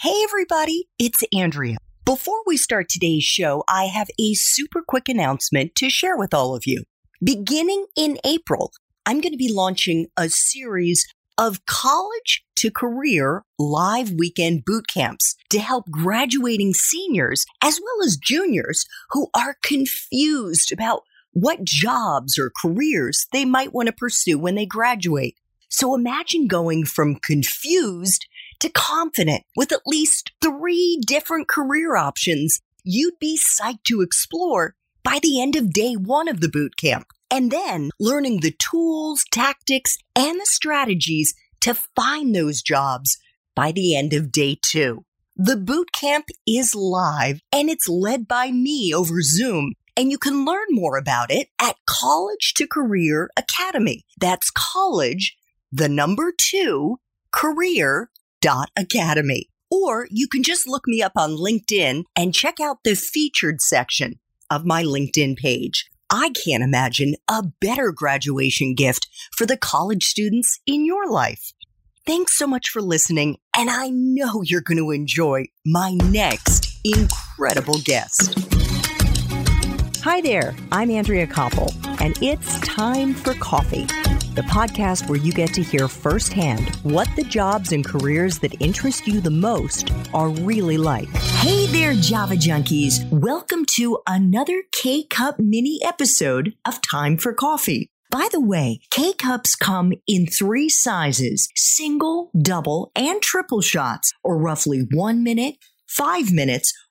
Hey, everybody, it's Andrea. Before we start today's show, I have a super quick announcement to share with all of you. Beginning in April, I'm going to be launching a series of college to career live weekend boot camps to help graduating seniors as well as juniors who are confused about what jobs or careers they might want to pursue when they graduate. So imagine going from confused to confident with at least three different career options you'd be psyched to explore by the end of day one of the boot camp. And then learning the tools, tactics, and the strategies to find those jobs by the end of day two. The boot camp is live and it's led by me over Zoom. And you can learn more about it at College to Career Academy. That's college, the number two, career academy. Or you can just look me up on LinkedIn and check out the featured section of my LinkedIn page. I can't imagine a better graduation gift for the college students in your life. Thanks so much for listening, and I know you're going to enjoy my next incredible guest. Hi there, I'm Andrea Koppel, and it's time for coffee the podcast where you get to hear firsthand what the jobs and careers that interest you the most are really like. Hey there, Java Junkies. Welcome to another K Cup mini episode of Time for Coffee. By the way, K cups come in three sizes single, double, and triple shots, or roughly one minute, five minutes,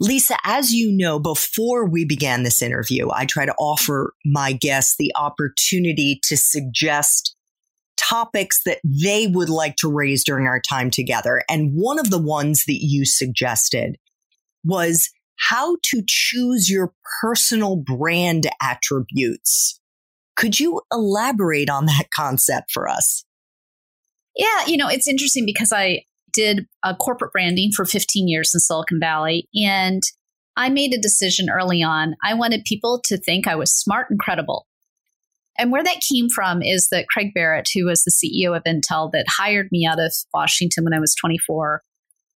Lisa, as you know, before we began this interview, I try to offer my guests the opportunity to suggest topics that they would like to raise during our time together. And one of the ones that you suggested was how to choose your personal brand attributes. Could you elaborate on that concept for us? Yeah, you know, it's interesting because I did a corporate branding for 15 years in Silicon Valley. And I made a decision early on. I wanted people to think I was smart and credible. And where that came from is that Craig Barrett, who was the CEO of Intel that hired me out of Washington when I was 24,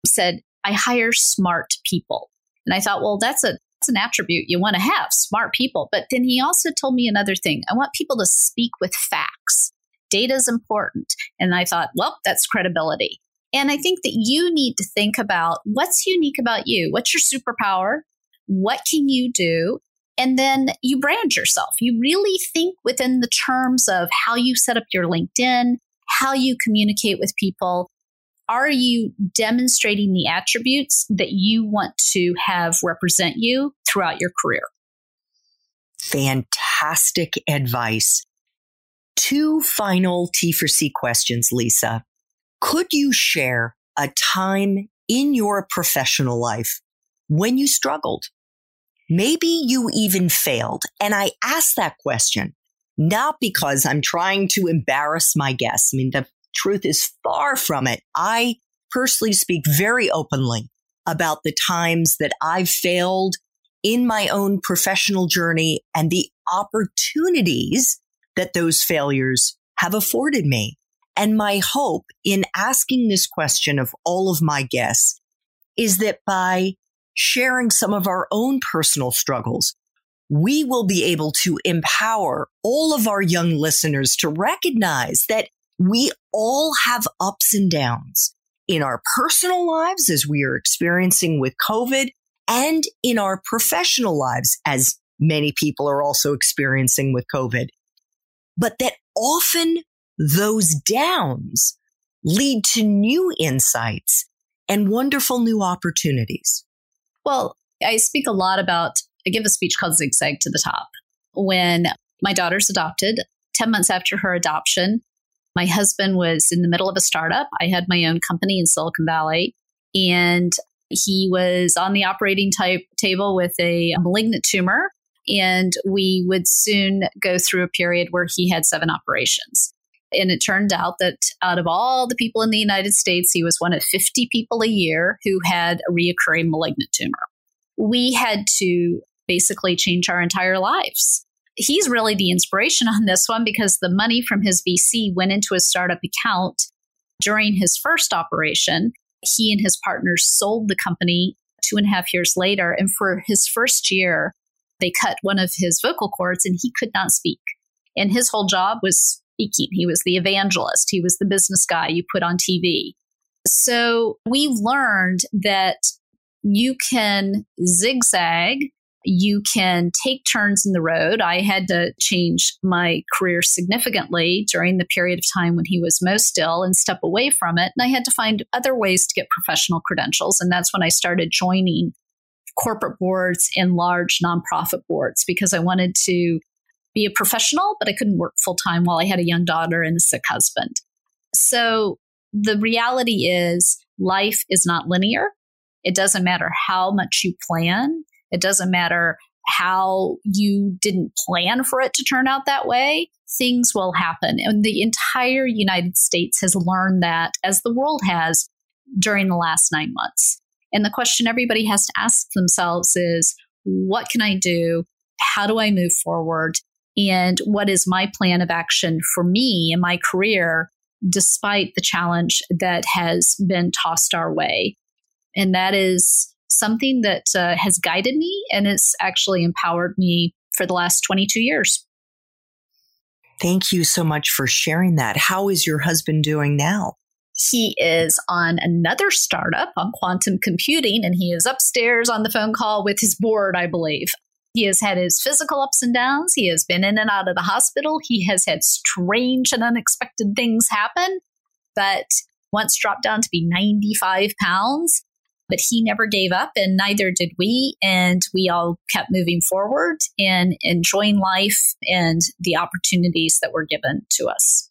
said, I hire smart people. And I thought, well, that's a that's an attribute you want to have, smart people. But then he also told me another thing. I want people to speak with facts. Data is important. And I thought, well, that's credibility. And I think that you need to think about what's unique about you. What's your superpower? What can you do? And then you brand yourself. You really think within the terms of how you set up your LinkedIn, how you communicate with people. Are you demonstrating the attributes that you want to have represent you throughout your career? Fantastic advice. Two final T4C questions, Lisa. Could you share a time in your professional life when you struggled? Maybe you even failed. And I ask that question not because I'm trying to embarrass my guests. I mean, the truth is far from it. I personally speak very openly about the times that I've failed in my own professional journey and the opportunities that those failures have afforded me. And my hope in asking this question of all of my guests is that by sharing some of our own personal struggles, we will be able to empower all of our young listeners to recognize that we all have ups and downs in our personal lives as we are experiencing with COVID and in our professional lives as many people are also experiencing with COVID. But that often those downs lead to new insights and wonderful new opportunities. Well, I speak a lot about, I give a speech called Zigzag to the Top. When my daughter's adopted, 10 months after her adoption, my husband was in the middle of a startup. I had my own company in Silicon Valley. And He was on the operating type table with a malignant tumor, and we would soon go through a period where he had seven operations. And it turned out that out of all the people in the United States, he was one of 50 people a year who had a reoccurring malignant tumor. We had to basically change our entire lives. He's really the inspiration on this one because the money from his VC went into a startup account during his first operation. He and his partners sold the company two and a half years later. And for his first year, they cut one of his vocal cords and he could not speak. And his whole job was speaking. He was the evangelist, he was the business guy you put on TV. So we've learned that you can zigzag you can take turns in the road. I had to change my career significantly during the period of time when he was most ill and step away from it. And I had to find other ways to get professional credentials. And that's when I started joining corporate boards and large nonprofit boards because I wanted to be a professional, but I couldn't work full time while I had a young daughter and a sick husband. So the reality is life is not linear. It doesn't matter how much you plan. It doesn't matter how you didn't plan for it to turn out that way. Things will happen. And the entire United States has learned that, as the world has during the last nine months. And the question everybody has to ask themselves is what can I do? How do I move forward? And what is my plan of action for me in my career, despite the challenge that has been tossed our way? And that is something that uh, has guided me and it's actually empowered me for the last 22 years. Thank you so much for sharing that. How is your husband doing now? He is on another startup on quantum computing, and he is upstairs on the phone call with his board, I believe. He has had his physical ups and downs. He has been in and out of the hospital. He has had strange and unexpected things happen, but once dropped down to be 95 pounds but he never gave up and neither did we. And we all kept moving forward and enjoying life and the opportunities that were given to us.